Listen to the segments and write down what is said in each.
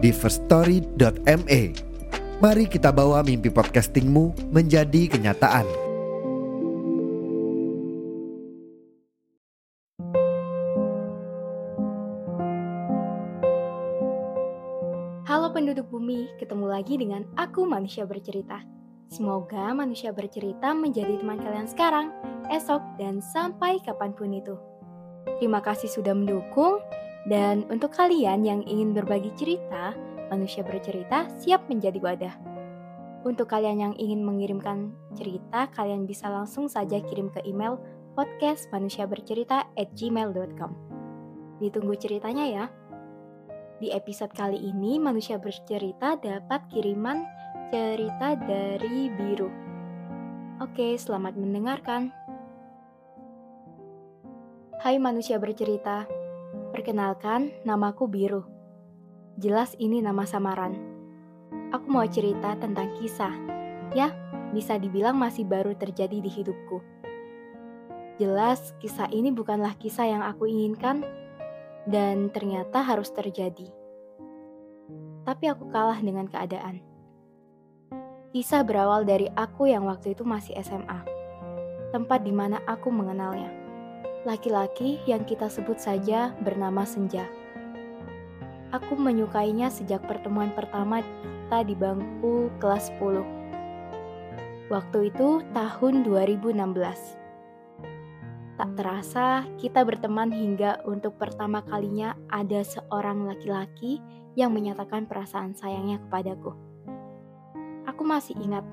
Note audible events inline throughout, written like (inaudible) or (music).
di firststory.me. Mari kita bawa mimpi podcastingmu menjadi kenyataan. Halo penduduk bumi, ketemu lagi dengan aku manusia bercerita. Semoga manusia bercerita menjadi teman kalian sekarang, esok, dan sampai kapan pun itu. Terima kasih sudah mendukung, dan untuk kalian yang ingin berbagi cerita, manusia bercerita siap menjadi wadah. Untuk kalian yang ingin mengirimkan cerita, kalian bisa langsung saja kirim ke email podcastmanusiabercerita@gmail.com. Ditunggu ceritanya ya. Di episode kali ini, manusia bercerita dapat kiriman cerita dari Biru. Oke, selamat mendengarkan. Hai manusia bercerita, perkenalkan namaku Biru. Jelas ini nama samaran. Aku mau cerita tentang kisah. Ya, bisa dibilang masih baru terjadi di hidupku. Jelas kisah ini bukanlah kisah yang aku inginkan, dan ternyata harus terjadi. Tapi aku kalah dengan keadaan. Kisah berawal dari aku yang waktu itu masih SMA, tempat di mana aku mengenalnya. Laki-laki yang kita sebut saja bernama Senja. Aku menyukainya sejak pertemuan pertama kita di bangku kelas 10. Waktu itu tahun 2016. Tak terasa, kita berteman hingga untuk pertama kalinya ada seorang laki-laki yang menyatakan perasaan sayangnya kepadaku. Aku masih ingat,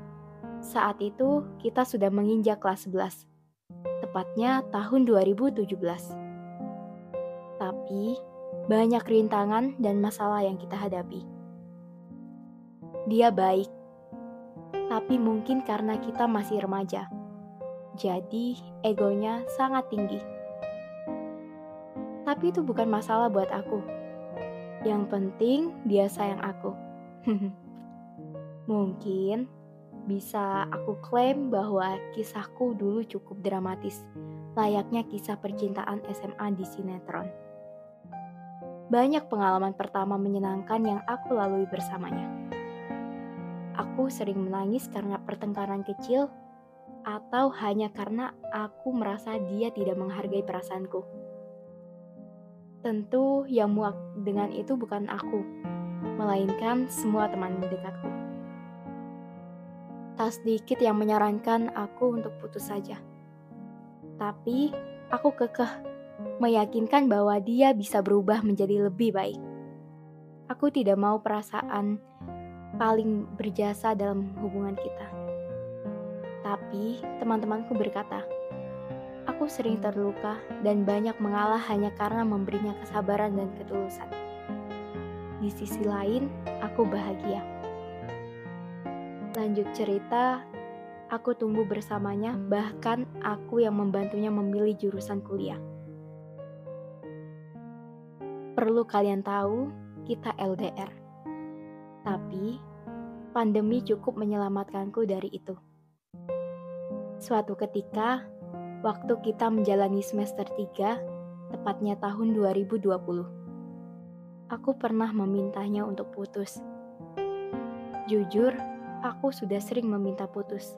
saat itu kita sudah menginjak kelas 11, tepatnya tahun 2017. Tapi, banyak rintangan dan masalah yang kita hadapi. Dia baik, tapi mungkin karena kita masih remaja jadi egonya sangat tinggi. Tapi itu bukan masalah buat aku. Yang penting dia sayang aku. (laughs) Mungkin bisa aku klaim bahwa kisahku dulu cukup dramatis, layaknya kisah percintaan SMA di sinetron. Banyak pengalaman pertama menyenangkan yang aku lalui bersamanya. Aku sering menangis karena pertengkaran kecil atau hanya karena aku merasa dia tidak menghargai perasaanku. Tentu yang muak dengan itu bukan aku, melainkan semua teman dekatku. Tak sedikit yang menyarankan aku untuk putus saja. Tapi aku kekeh meyakinkan bahwa dia bisa berubah menjadi lebih baik. Aku tidak mau perasaan paling berjasa dalam hubungan kita. Tapi teman-temanku berkata, aku sering terluka dan banyak mengalah hanya karena memberinya kesabaran dan ketulusan. Di sisi lain, aku bahagia. Lanjut cerita, aku tumbuh bersamanya, bahkan aku yang membantunya memilih jurusan kuliah. Perlu kalian tahu, kita LDR. Tapi, pandemi cukup menyelamatkanku dari itu. Suatu ketika, waktu kita menjalani semester 3, tepatnya tahun 2020, aku pernah memintanya untuk putus. Jujur, aku sudah sering meminta putus,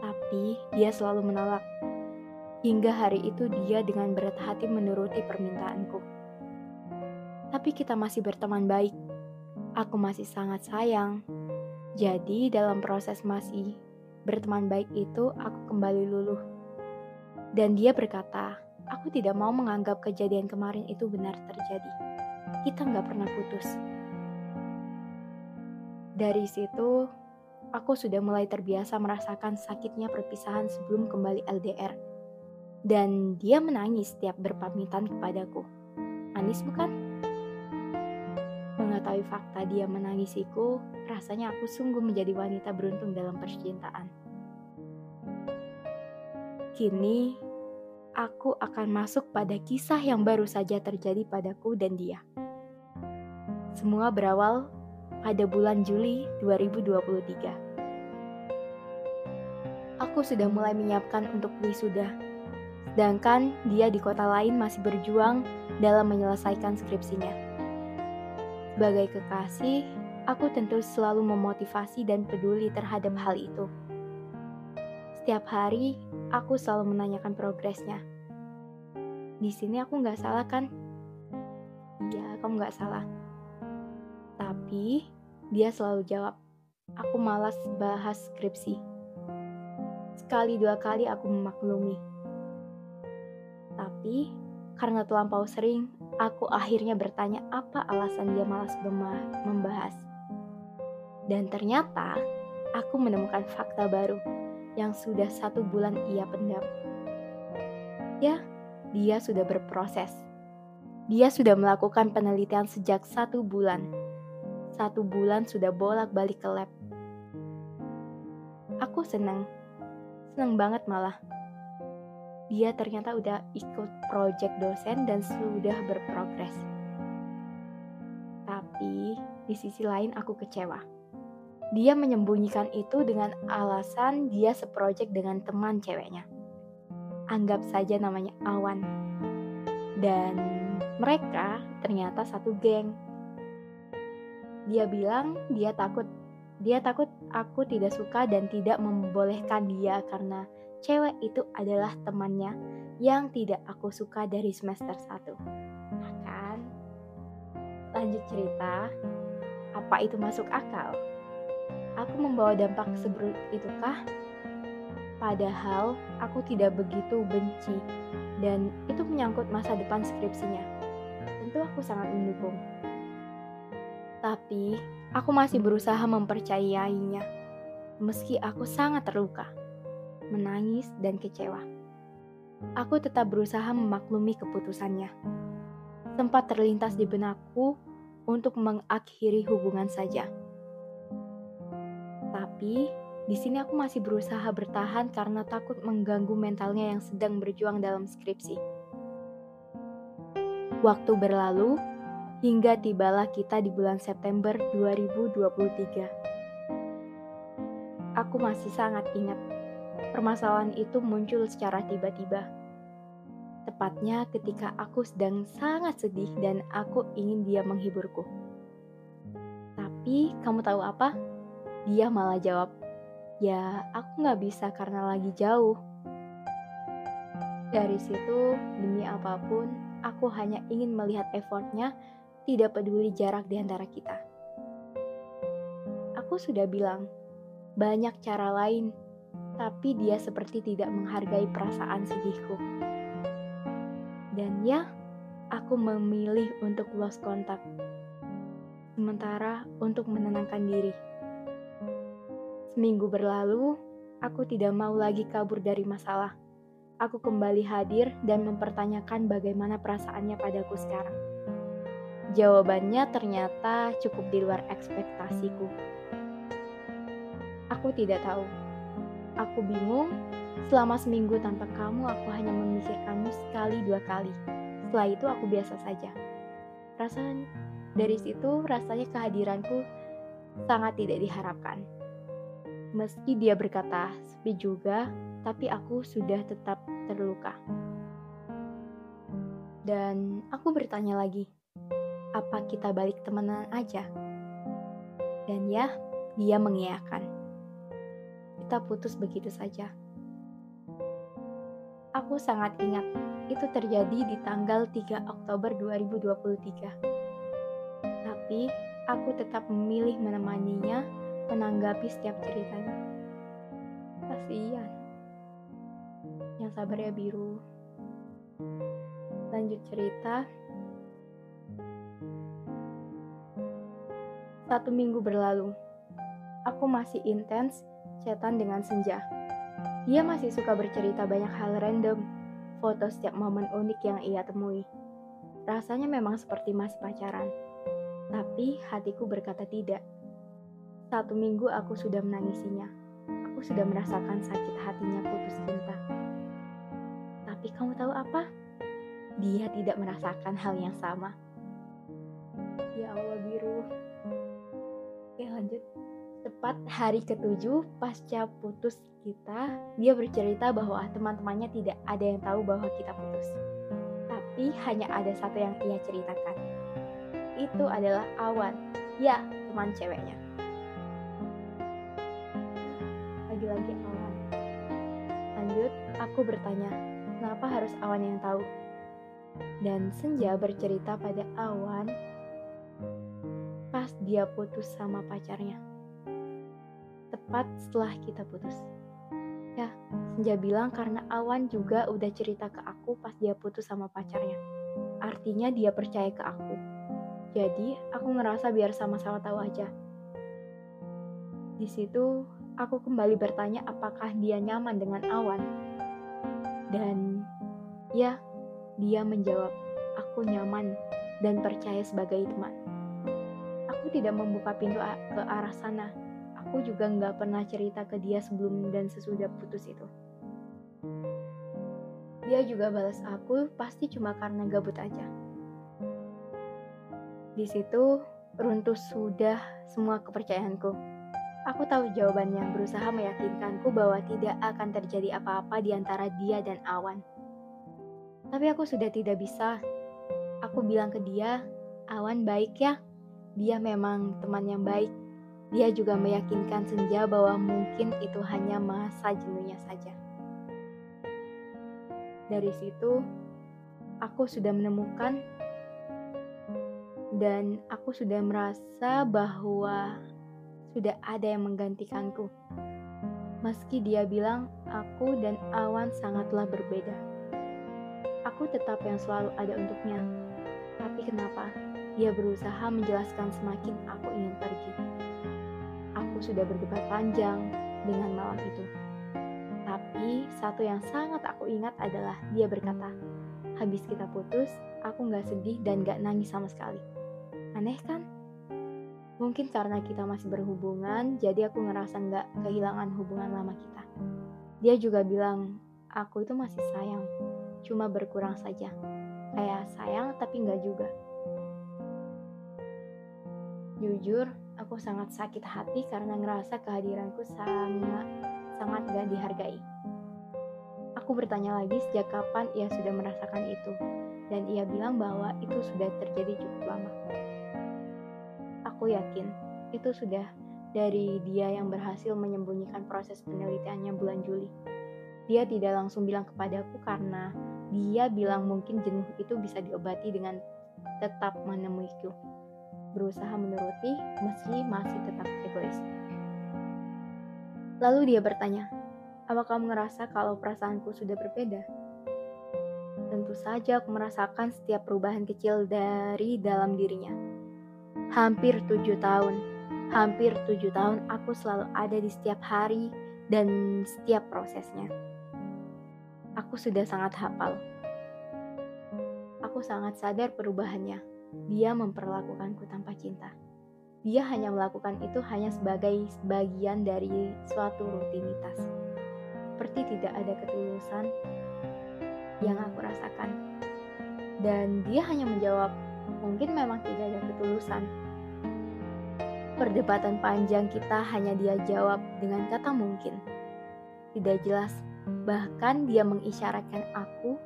tapi dia selalu menolak. Hingga hari itu dia dengan berat hati menuruti permintaanku. Tapi kita masih berteman baik. Aku masih sangat sayang. Jadi dalam proses masih berteman baik itu, aku kembali luluh. Dan dia berkata, aku tidak mau menganggap kejadian kemarin itu benar terjadi. Kita nggak pernah putus. Dari situ, aku sudah mulai terbiasa merasakan sakitnya perpisahan sebelum kembali LDR. Dan dia menangis setiap berpamitan kepadaku. Manis bukan? mengetahui fakta dia menangisiku, rasanya aku sungguh menjadi wanita beruntung dalam percintaan. Kini, aku akan masuk pada kisah yang baru saja terjadi padaku dan dia. Semua berawal pada bulan Juli 2023. Aku sudah mulai menyiapkan untuk wisuda, sedangkan dia di kota lain masih berjuang dalam menyelesaikan skripsinya. Sebagai kekasih, aku tentu selalu memotivasi dan peduli terhadap hal itu. Setiap hari, aku selalu menanyakan progresnya. Di sini aku nggak salah kan? Iya, kamu nggak salah. Tapi dia selalu jawab, aku malas bahas skripsi. Sekali dua kali aku memaklumi. Tapi karena terlampau sering, aku akhirnya bertanya apa alasan dia malas membahas. Dan ternyata aku menemukan fakta baru yang sudah satu bulan ia pendam. Ya, dia sudah berproses. Dia sudah melakukan penelitian sejak satu bulan. Satu bulan sudah bolak-balik ke lab. Aku senang, senang banget malah. Dia ternyata udah ikut project dosen dan sudah berprogres. Tapi di sisi lain aku kecewa. Dia menyembunyikan itu dengan alasan dia seproject dengan teman ceweknya anggap saja namanya Awan. Dan mereka ternyata satu geng. Dia bilang dia takut. Dia takut aku tidak suka dan tidak membolehkan dia karena cewek itu adalah temannya yang tidak aku suka dari semester 1. Nah kan? Lanjut cerita, apa itu masuk akal? Aku membawa dampak seburuk itukah? Padahal aku tidak begitu benci dan itu menyangkut masa depan skripsinya. Tentu aku sangat mendukung. Tapi aku masih berusaha mempercayainya meski aku sangat terluka, menangis dan kecewa. Aku tetap berusaha memaklumi keputusannya. Sempat terlintas di benakku untuk mengakhiri hubungan saja. Tapi di sini aku masih berusaha bertahan karena takut mengganggu mentalnya yang sedang berjuang dalam skripsi. Waktu berlalu, hingga tibalah kita di bulan September 2023. Aku masih sangat ingat, permasalahan itu muncul secara tiba-tiba. Tepatnya ketika aku sedang sangat sedih dan aku ingin dia menghiburku. Tapi kamu tahu apa? Dia malah jawab, ya aku nggak bisa karena lagi jauh. Dari situ, demi apa pun, aku hanya ingin melihat effortnya, tidak peduli jarak di antara kita. Aku sudah bilang, banyak cara lain, tapi dia seperti tidak menghargai perasaan sedihku. Dan ya, aku memilih untuk lost contact. Sementara untuk menenangkan diri. Seminggu berlalu, aku tidak mau lagi kabur dari masalah. Aku kembali hadir dan mempertanyakan bagaimana perasaannya padaku sekarang. Jawabannya ternyata cukup di luar ekspektasiku. Aku tidak tahu. Aku bingung. Selama seminggu tanpa kamu, aku hanya memikirkanmu sekali dua kali. Setelah itu aku biasa saja. Rasanya dari situ rasanya kehadiranku sangat tidak diharapkan. Meski dia berkata sepi juga, tapi aku sudah tetap terluka. Dan aku bertanya lagi, apa kita balik temenan aja? Dan ya, dia mengiyakan. Kita putus begitu saja. Aku sangat ingat, itu terjadi di tanggal 3 Oktober 2023. Tapi, aku tetap memilih menemaninya menanggapi setiap ceritanya. Kasihan. Yang sabar ya biru. Lanjut cerita. Satu minggu berlalu. Aku masih intens chatan dengan Senja. Dia masih suka bercerita banyak hal random, foto setiap momen unik yang ia temui. Rasanya memang seperti masih pacaran. Tapi hatiku berkata tidak. Satu minggu aku sudah menangisinya. Aku sudah merasakan sakit hatinya putus cinta. Tapi kamu tahu apa? Dia tidak merasakan hal yang sama. Ya Allah lanjut. Tepat hari ketujuh pasca putus kita, dia bercerita bahwa teman-temannya tidak ada yang tahu bahwa kita putus. Tapi hanya ada satu yang ia ceritakan. Itu adalah Awan, ya teman ceweknya. Lagi-lagi Awan. Lanjut, aku bertanya, kenapa harus Awan yang tahu? Dan Senja bercerita pada Awan pas dia putus sama pacarnya tepat setelah kita putus. Ya, Senja bilang karena Awan juga udah cerita ke aku pas dia putus sama pacarnya. Artinya dia percaya ke aku. Jadi, aku ngerasa biar sama-sama tahu aja. Di situ, aku kembali bertanya apakah dia nyaman dengan Awan. Dan ya, dia menjawab, aku nyaman dan percaya sebagai teman. Aku tidak membuka pintu ke arah sana aku juga nggak pernah cerita ke dia sebelum dan sesudah putus itu. Dia juga balas aku pasti cuma karena gabut aja. Di situ runtuh sudah semua kepercayaanku. Aku tahu jawabannya, berusaha meyakinkanku bahwa tidak akan terjadi apa-apa di antara dia dan Awan. Tapi aku sudah tidak bisa. Aku bilang ke dia, Awan baik ya. Dia memang teman yang baik dia juga meyakinkan Senja bahwa mungkin itu hanya masa jenuhnya saja. Dari situ, aku sudah menemukan dan aku sudah merasa bahwa sudah ada yang menggantikanku. Meski dia bilang aku dan Awan sangatlah berbeda. Aku tetap yang selalu ada untuknya. Tapi kenapa dia berusaha menjelaskan semakin aku ingin pergi? aku sudah berdebat panjang dengan malam itu. Tapi satu yang sangat aku ingat adalah dia berkata, habis kita putus, aku gak sedih dan gak nangis sama sekali. Aneh kan? Mungkin karena kita masih berhubungan, jadi aku ngerasa gak kehilangan hubungan lama kita. Dia juga bilang, aku itu masih sayang, cuma berkurang saja. Kayak sayang tapi gak juga. Jujur, aku sangat sakit hati karena ngerasa kehadiranku sangat sangat gak dihargai. Aku bertanya lagi sejak kapan ia sudah merasakan itu, dan ia bilang bahwa itu sudah terjadi cukup lama. Aku yakin itu sudah dari dia yang berhasil menyembunyikan proses penelitiannya bulan Juli. Dia tidak langsung bilang kepadaku karena dia bilang mungkin jenuh itu bisa diobati dengan tetap menemuiku berusaha menuruti meski masih tetap egois. Lalu dia bertanya, apa kamu ngerasa kalau perasaanku sudah berbeda? Tentu saja aku merasakan setiap perubahan kecil dari dalam dirinya. Hampir tujuh tahun, hampir tujuh tahun aku selalu ada di setiap hari dan setiap prosesnya. Aku sudah sangat hafal. Aku sangat sadar perubahannya dia memperlakukanku tanpa cinta. Dia hanya melakukan itu hanya sebagai bagian dari suatu rutinitas. Seperti tidak ada ketulusan yang aku rasakan. Dan dia hanya menjawab, mungkin memang tidak ada ketulusan. Perdebatan panjang kita hanya dia jawab dengan kata mungkin. Tidak jelas, bahkan dia mengisyaratkan aku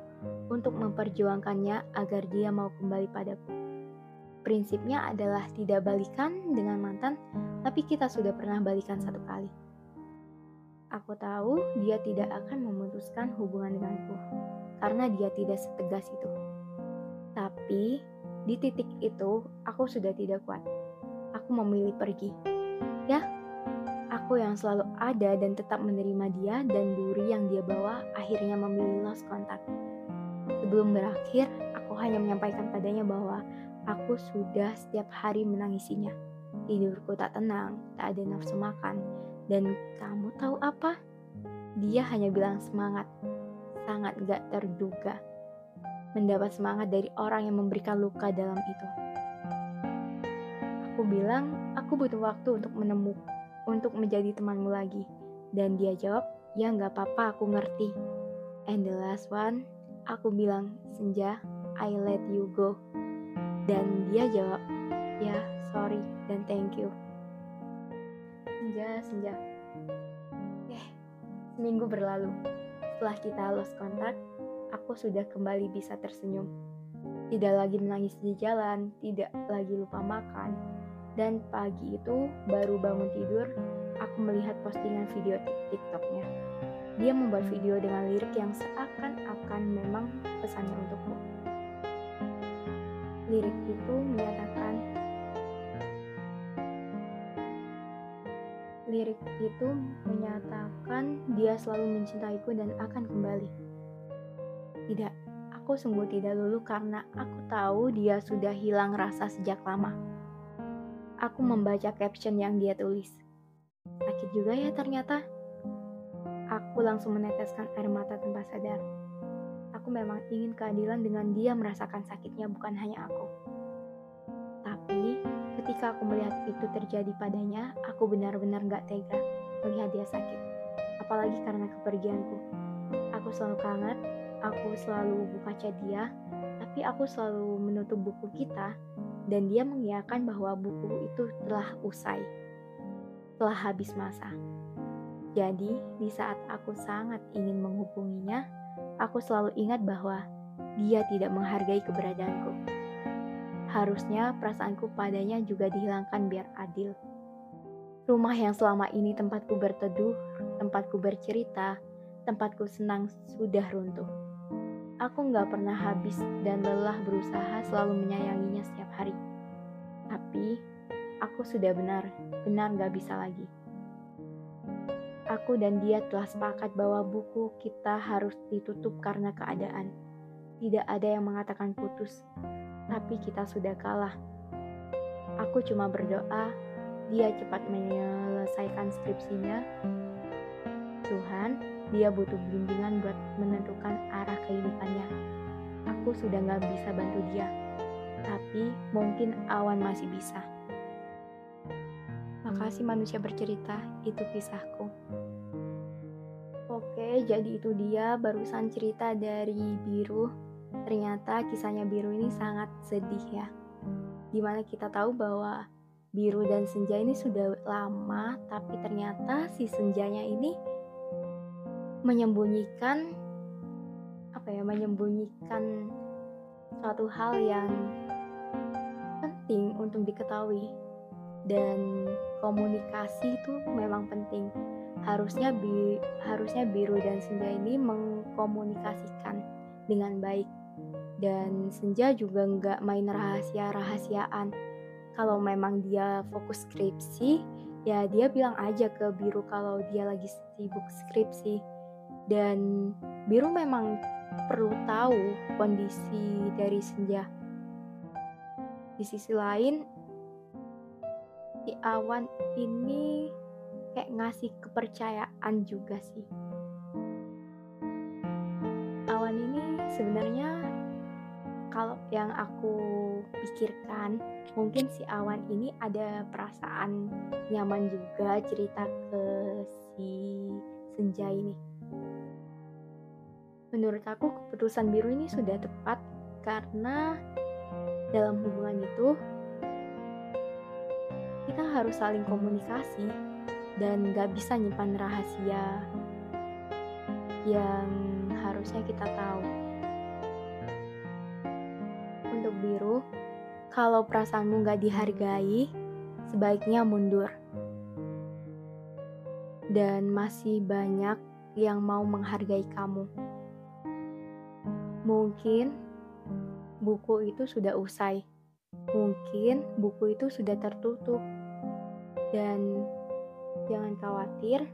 untuk memperjuangkannya agar dia mau kembali padaku. Prinsipnya adalah tidak balikan dengan mantan, tapi kita sudah pernah balikan satu kali. Aku tahu dia tidak akan memutuskan hubungan denganku karena dia tidak setegas itu. Tapi di titik itu aku sudah tidak kuat. Aku memilih pergi. Ya, aku yang selalu ada dan tetap menerima dia dan duri yang dia bawa akhirnya memilih lost contact. Sebelum berakhir, aku hanya menyampaikan padanya bahwa Aku sudah setiap hari menangisinya. Tidurku tak tenang, tak ada nafsu makan. Dan kamu tahu apa? Dia hanya bilang semangat. Sangat gak terduga. Mendapat semangat dari orang yang memberikan luka dalam itu. Aku bilang, aku butuh waktu untuk menemu, untuk menjadi temanmu lagi. Dan dia jawab, ya nggak apa-apa, aku ngerti. And the last one, aku bilang, Senja, I let you go. Dan dia jawab, ya sorry dan thank you. Senja, senja. Eh, seminggu berlalu. Setelah kita lost kontak, aku sudah kembali bisa tersenyum. Tidak lagi menangis di jalan, tidak lagi lupa makan. Dan pagi itu baru bangun tidur, aku melihat postingan video TikToknya. Dia membuat video dengan lirik yang seakan-akan memang pesannya untukmu. Lirik itu menyatakan Lirik itu menyatakan dia selalu mencintaiku dan akan kembali. Tidak, aku sungguh tidak lulu karena aku tahu dia sudah hilang rasa sejak lama. Aku membaca caption yang dia tulis. Sakit juga ya ternyata. Aku langsung meneteskan air mata tanpa sadar. Aku memang ingin keadilan dengan dia merasakan sakitnya bukan hanya aku. Tapi ketika aku melihat itu terjadi padanya, aku benar-benar gak tega melihat dia sakit. Apalagi karena kepergianku. Aku selalu kangen, aku selalu buka chat dia, tapi aku selalu menutup buku kita dan dia mengiyakan bahwa buku itu telah usai, telah habis masa. Jadi, di saat aku sangat ingin menghubunginya, aku selalu ingat bahwa dia tidak menghargai keberadaanku. Harusnya perasaanku padanya juga dihilangkan biar adil. Rumah yang selama ini tempatku berteduh, tempatku bercerita, tempatku senang sudah runtuh. Aku nggak pernah habis dan lelah berusaha selalu menyayanginya setiap hari. Tapi, aku sudah benar, benar nggak bisa lagi. Aku dan dia telah sepakat bahwa buku kita harus ditutup karena keadaan. Tidak ada yang mengatakan putus, tapi kita sudah kalah. Aku cuma berdoa dia cepat menyelesaikan skripsinya. Tuhan, dia butuh bimbingan buat. Sudah nggak bisa bantu dia, tapi mungkin awan masih bisa. Makasih manusia bercerita, itu kisahku. Oke, jadi itu dia barusan cerita dari Biru. Ternyata kisahnya Biru ini sangat sedih ya. Di mana kita tahu bahwa Biru dan Senja ini sudah lama, tapi ternyata si Senjanya ini menyembunyikan apa ya, menyembunyikan suatu hal yang penting untuk diketahui. Dan komunikasi itu memang penting. Harusnya bi harusnya biru dan senja ini mengkomunikasikan dengan baik. Dan senja juga nggak main rahasia rahasiaan kalau memang dia fokus skripsi ya dia bilang aja ke biru kalau dia lagi sibuk skripsi. Dan biru memang perlu tahu kondisi dari senja di sisi lain si awan ini kayak ngasih kepercayaan juga sih. Awan ini sebenarnya kalau yang aku pikirkan mungkin si awan ini ada perasaan nyaman juga cerita ke si senja ini. Menurut aku keputusan biru ini sudah tepat karena dalam hubungan itu kita harus saling komunikasi dan gak bisa nyimpan rahasia yang harusnya kita tahu. Untuk biru, kalau perasaanmu gak dihargai, sebaiknya mundur. Dan masih banyak yang mau menghargai kamu. Mungkin buku itu sudah usai. Mungkin buku itu sudah tertutup dan jangan khawatir,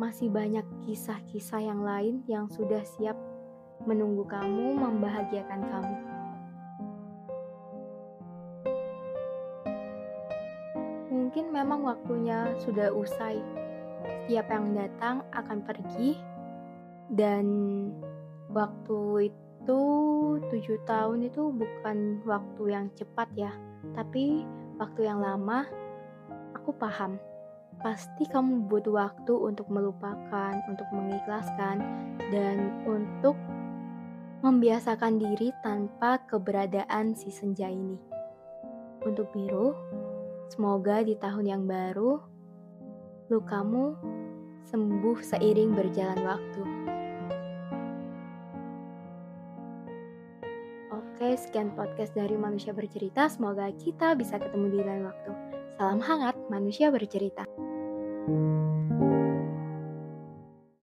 masih banyak kisah-kisah yang lain yang sudah siap menunggu kamu, membahagiakan kamu. Mungkin memang waktunya sudah usai. Setiap yang datang akan pergi, dan waktu itu tujuh tahun itu bukan waktu yang cepat ya, tapi waktu yang lama, aku paham. Pasti kamu butuh waktu untuk melupakan, untuk mengikhlaskan, dan untuk membiasakan diri tanpa keberadaan si senja ini. Untuk biru, semoga di tahun yang baru, lukamu sembuh seiring berjalan waktu. Sekian podcast dari Manusia Bercerita. Semoga kita bisa ketemu di lain waktu. Salam hangat, manusia bercerita. thank you